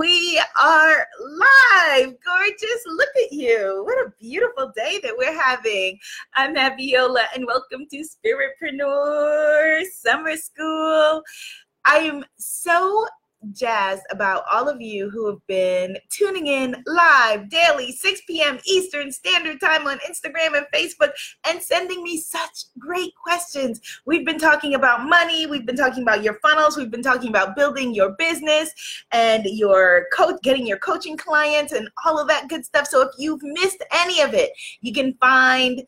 we are live. Gorgeous. Look at you. What a beautiful day that we're having. I'm Abiola, and welcome to Spiritpreneur Summer School. I am so jazzed about all of you who have been tuning in live daily, 6 p.m. Eastern Standard Time on Instagram and Facebook, and sending me such great questions. We've been talking about money, we've been talking about your funnels, we've been talking about building your business and your coach, getting your coaching clients, and all of that good stuff. So if you've missed any of it, you can find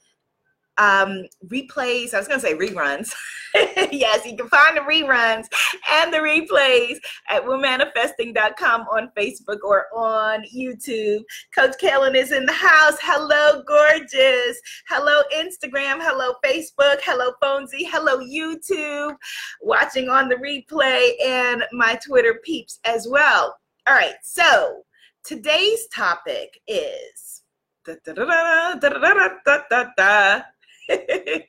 um, replays. I was going to say reruns. yes, you can find the reruns and the replays at womanifesting.com on Facebook or on YouTube. Coach Kaylin is in the house. Hello, gorgeous. Hello, Instagram. Hello, Facebook. Hello, Phonesy. Hello, YouTube. Watching on the replay and my Twitter peeps as well. All right, so today's topic is. Da, da, da,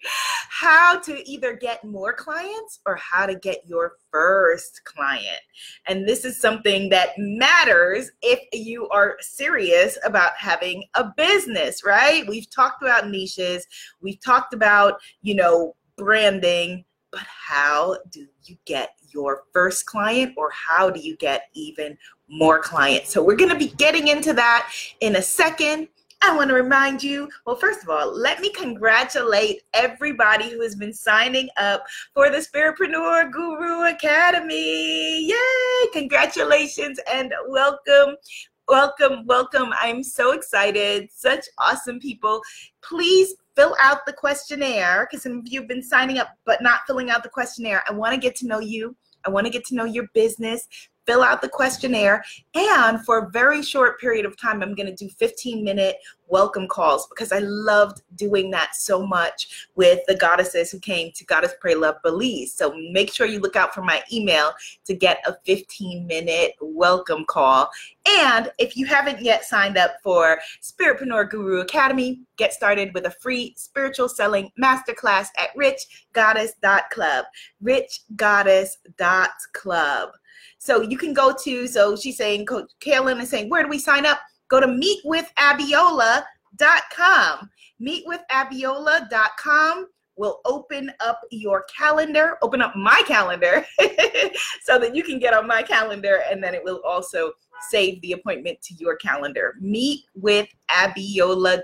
how to either get more clients or how to get your first client. And this is something that matters if you are serious about having a business, right? We've talked about niches, we've talked about, you know, branding, but how do you get your first client or how do you get even more clients? So we're going to be getting into that in a second. I want to remind you well, first of all, let me congratulate everybody who has been signing up for the Spiritpreneur Guru Academy. Yay! Congratulations and welcome. Welcome, welcome. I'm so excited. Such awesome people. Please fill out the questionnaire because some of you have been signing up but not filling out the questionnaire. I want to get to know you. I want to get to know your business fill out the questionnaire. And for a very short period of time, I'm going to do 15 minute welcome calls because I loved doing that so much with the goddesses who came to Goddess Pray Love Belize. So make sure you look out for my email to get a 15 minute welcome call. And if you haven't yet signed up for Spiritpreneur Guru Academy, get started with a free spiritual selling masterclass at richgoddess.club. Richgoddess.club. So you can go to, so she's saying, Coach Kaylin is saying, where do we sign up? Go to meetwithabiola.com. Meetwithabiola.com will open up your calendar, open up my calendar so that you can get on my calendar and then it will also save the appointment to your calendar. Meetwithabiola.com.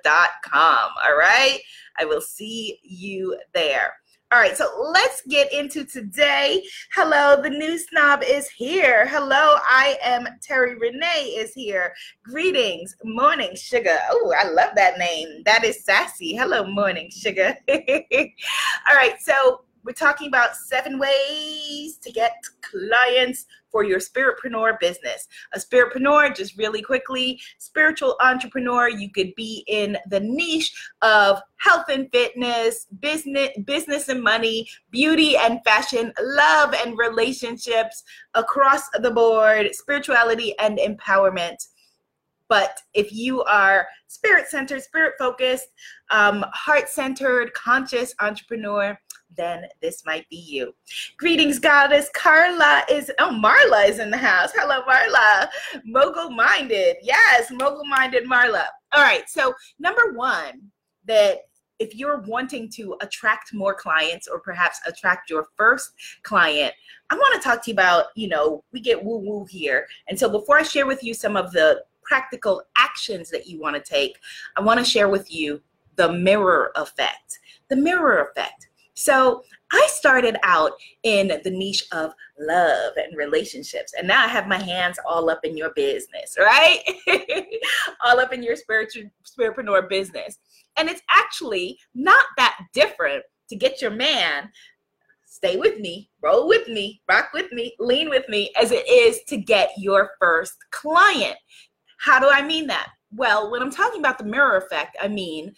All right. I will see you there. All right, so let's get into today. Hello, the new snob is here. Hello, I am Terry Renee is here. Greetings, morning sugar. Oh, I love that name. That is sassy. Hello, morning sugar. All right, so we're talking about seven ways to get clients for your spiritpreneur business. A spiritpreneur, just really quickly, spiritual entrepreneur, you could be in the niche of health and fitness, business, business and money, beauty and fashion, love and relationships across the board, spirituality and empowerment. But if you are spirit centered, spirit focused, um, heart centered, conscious entrepreneur, then this might be you. Greetings, goddess. Carla is, oh, Marla is in the house. Hello, Marla. Mogul minded. Yes, mogul minded Marla. All right. So, number one, that if you're wanting to attract more clients or perhaps attract your first client, I want to talk to you about, you know, we get woo woo here. And so before I share with you some of the practical actions that you want to take, I want to share with you the mirror effect. The mirror effect. So I started out in the niche of love and relationships, and now I have my hands all up in your business, right? all up in your spiritual spiritpreneur business. And it's actually not that different to get your man stay with me, roll with me, rock with me, lean with me, as it is to get your first client. How do I mean that? Well, when I'm talking about the mirror effect, I mean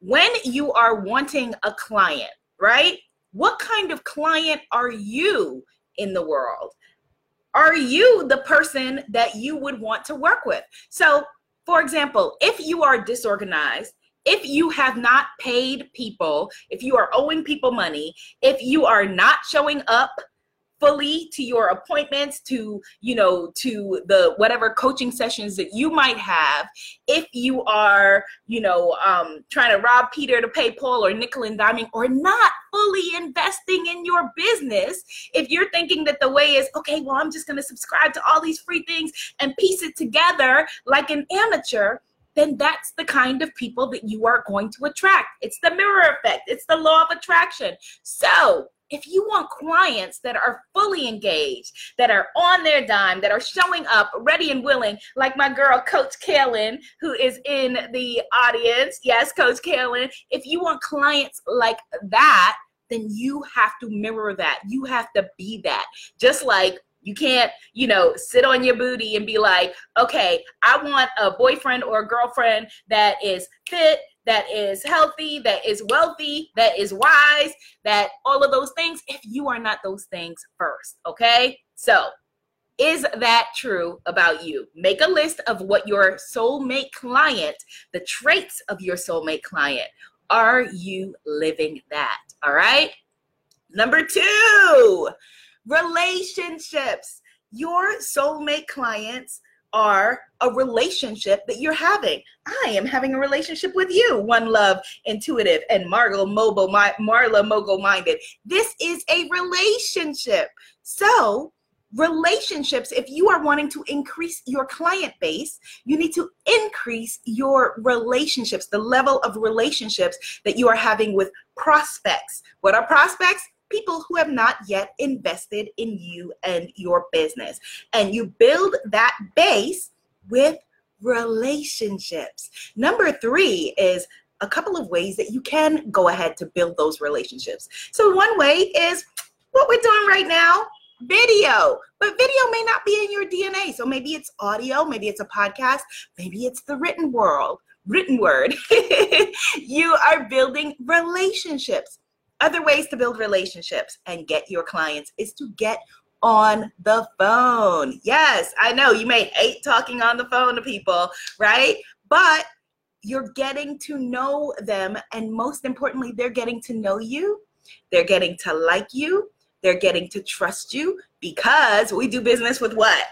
when you are wanting a client, right? What kind of client are you in the world? Are you the person that you would want to work with? So, for example, if you are disorganized, if you have not paid people, if you are owing people money, if you are not showing up fully to your appointments to you know to the whatever coaching sessions that you might have if you are you know um, trying to rob peter to pay paul or nickel and diming or not fully investing in your business if you're thinking that the way is okay well i'm just going to subscribe to all these free things and piece it together like an amateur then that's the kind of people that you are going to attract. It's the mirror effect, it's the law of attraction. So, if you want clients that are fully engaged, that are on their dime, that are showing up ready and willing, like my girl, Coach Kaylin, who is in the audience. Yes, Coach Kaylin. If you want clients like that, then you have to mirror that. You have to be that. Just like you can't, you know, sit on your booty and be like, okay, I want a boyfriend or a girlfriend that is fit, that is healthy, that is wealthy, that is wise, that all of those things, if you are not those things first, okay? So, is that true about you? Make a list of what your soulmate client, the traits of your soulmate client. Are you living that? All right. Number two, relationships. Your soulmate clients are a relationship that you're having. I am having a relationship with you, One Love Intuitive and Margo Mobile, my, Marla Mogul Minded. This is a relationship. So, relationships, if you are wanting to increase your client base, you need to increase your relationships, the level of relationships that you are having with prospects. What are prospects? People who have not yet invested in you and your business. And you build that base with relationships. Number three is a couple of ways that you can go ahead to build those relationships. So, one way is what we're doing right now video, but video may not be in your DNA. So, maybe it's audio, maybe it's a podcast, maybe it's the written world. Written word, you are building relationships other ways to build relationships and get your clients is to get on the phone. Yes, I know you may hate talking on the phone to people, right? But you're getting to know them. And most importantly, they're getting to know you. They're getting to like you. They're getting to trust you because we do business with what?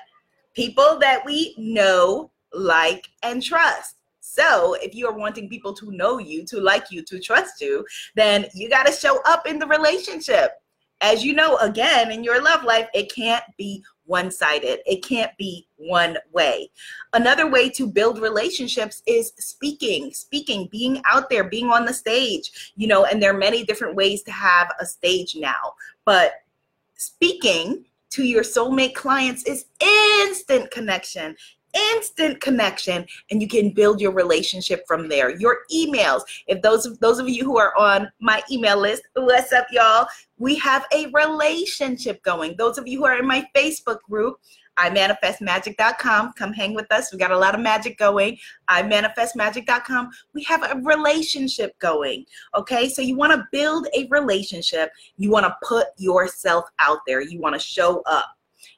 People that we know, like, and trust. So if you are wanting people to know you, to like you, to trust you, then you got to show up in the relationship. As you know, again, in your love life, it can't be one sided, it can't be one way. Another way to build relationships is speaking, speaking, being out there, being on the stage, you know, and there are many different ways to have a stage now. But speaking to your soulmate clients is instant connection instant connection and you can build your relationship from there your emails if those of those of you who are on my email list what's up y'all we have a relationship going those of you who are in my facebook group I. Come hang with us. We got a lot of magic going. I. We have a relationship going. Okay. So you want to build a relationship. You want to put yourself out there. You want to show up.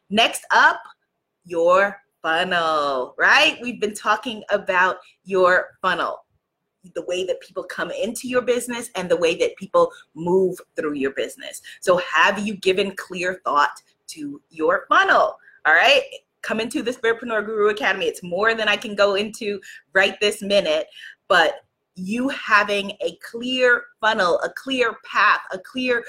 Next up, your funnel, right? We've been talking about your funnel, the way that people come into your business and the way that people move through your business. So, have you given clear thought to your funnel? All right. Come into the Spiritpreneur Guru Academy. It's more than I can go into right this minute, but you having a clear funnel, a clear path, a clear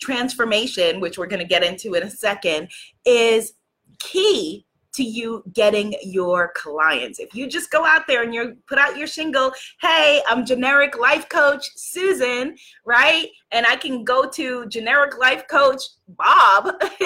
transformation, which we're going to get into in a second, is key to you getting your clients. If you just go out there and you put out your shingle, hey, I'm generic life coach Susan, right? And I can go to generic life coach Bob,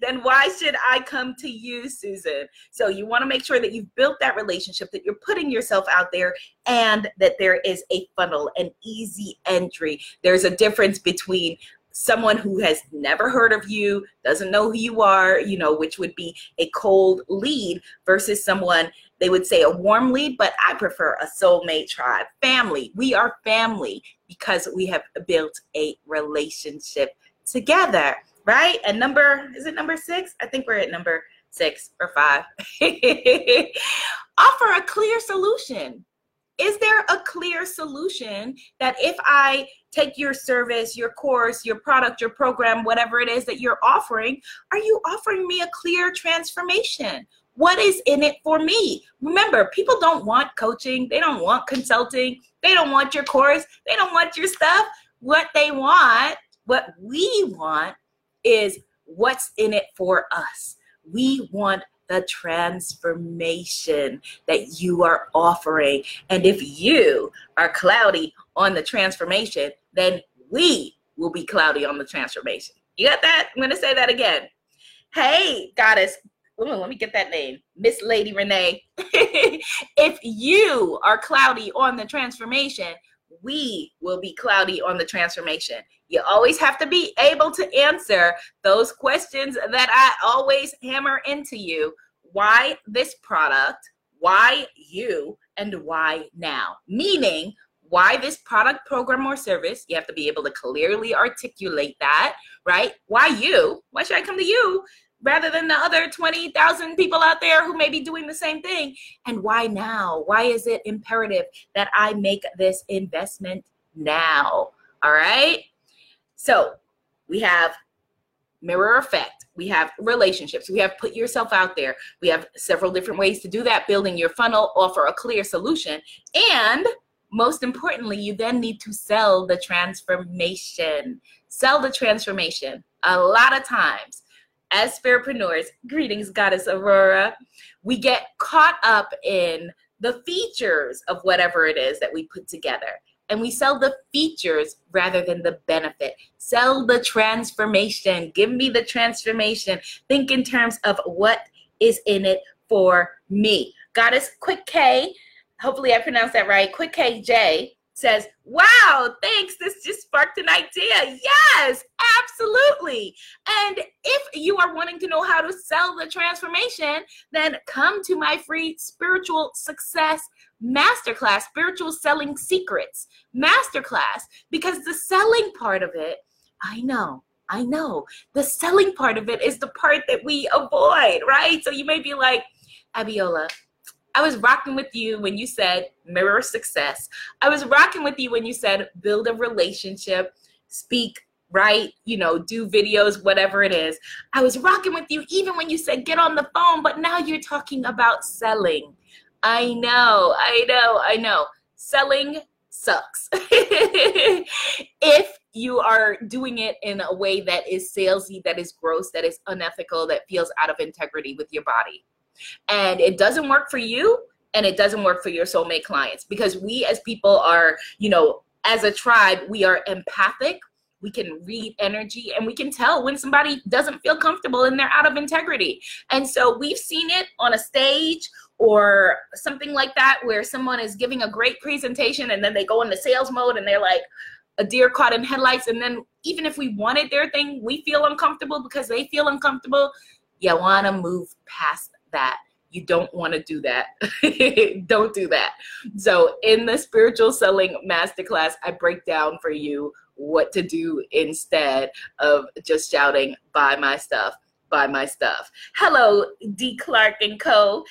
then why should I come to you, Susan? So you want to make sure that you've built that relationship, that you're putting yourself out there, and that there is a funnel, an easy entry. There's a difference between someone who has never heard of you, doesn't know who you are, you know, which would be a cold lead versus someone they would say a warm lead, but I prefer a soulmate tribe. Family. We are family because we have built a relationship together, right? And number, is it number six? I think we're at number six or five. Offer a clear solution is there a clear solution that if I take your service, your course, your product, your program, whatever it is that you're offering, are you offering me a clear transformation? What is in it for me? Remember, people don't want coaching, they don't want consulting, they don't want your course, they don't want your stuff. What they want, what we want, is what's in it for us. We want the transformation that you are offering. And if you are cloudy on the transformation, then we will be cloudy on the transformation. You got that? I'm going to say that again. Hey, goddess. Ooh, let me get that name. Miss Lady Renee. if you are cloudy on the transformation, we will be cloudy on the transformation. You always have to be able to answer those questions that I always hammer into you. Why this product? Why you? And why now? Meaning, why this product, program, or service? You have to be able to clearly articulate that, right? Why you? Why should I come to you? Rather than the other 20,000 people out there who may be doing the same thing? And why now? Why is it imperative that I make this investment now? All right. So we have mirror effect. We have relationships. We have put yourself out there. We have several different ways to do that. Building your funnel, offer a clear solution. And most importantly, you then need to sell the transformation. Sell the transformation. A lot of times, as spiritpreneurs, greetings, Goddess Aurora, we get caught up in the features of whatever it is that we put together. And we sell the features rather than the benefit. Sell the transformation. Give me the transformation. Think in terms of what is in it for me. Goddess Quick K, hopefully I pronounced that right. Quick KJ says, Wow, thanks. This just sparked an idea. Yes, absolutely. And if you are wanting to know how to sell the transformation, then come to my free spiritual success masterclass, Spiritual Selling Secrets masterclass, because the selling part of it, I know. I know the selling part of it is the part that we avoid, right? So you may be like, Abiola, I was rocking with you when you said mirror success. I was rocking with you when you said build a relationship, speak, write, you know, do videos, whatever it is. I was rocking with you even when you said get on the phone, but now you're talking about selling. I know, I know, I know. Selling sucks. if you are doing it in a way that is salesy, that is gross, that is unethical, that feels out of integrity with your body and it doesn't work for you and it doesn't work for your soulmate clients. Because we as people are you know as a tribe we are empathic. We can read energy and we can tell when somebody doesn't feel comfortable and they're out of integrity. And so we've seen it on a stage or something like that where someone is giving a great presentation and then they go into sales mode and they're like a deer caught in headlights. And then even if we wanted their thing we feel uncomfortable because they feel uncomfortable. You want to move past that. You don't want to do that. don't do that. So, in the spiritual selling masterclass, I break down for you what to do instead of just shouting, buy my stuff, buy my stuff. Hello, D. Clark and Co.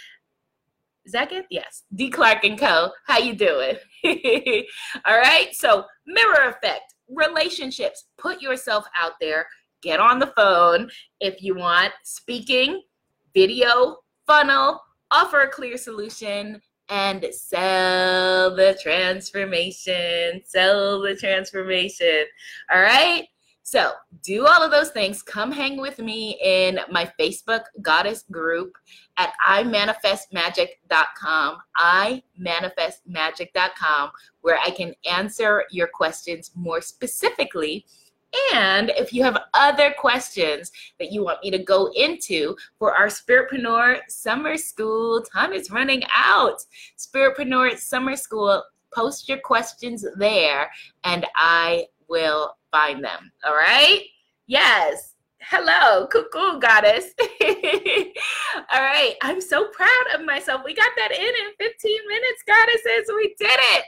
Is that it? Yes. D. Clark and Co. How you doing? All right. So mirror effect, relationships. Put yourself out there. Get on the phone if you want speaking, video, funnel, offer a clear solution, and sell the transformation. Sell the transformation. All right. So, do all of those things. Come hang with me in my Facebook goddess group at imanifestmagic.com. imanifestmagic.com, where I can answer your questions more specifically and if you have other questions that you want me to go into for our Spiritpreneur Summer School, time is running out. Spiritpreneur Summer School, post your questions there and I will find them. All right? Yes. Hello, cuckoo goddess. All right, I'm so proud of myself. We got that in in 15 minutes, goddesses. We did it.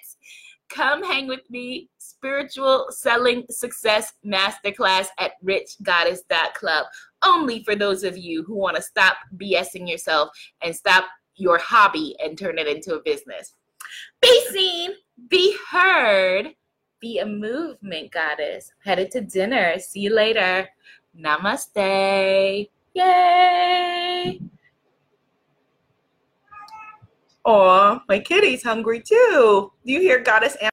Come hang with me spiritual selling success masterclass at richgoddess.club. Only for those of you who want to stop BSing yourself and stop your hobby and turn it into a business. Be seen, be heard, be a movement goddess. Headed to dinner. See you later. Namaste. Yay! Oh, my kitty's hungry too. Do you hear Goddess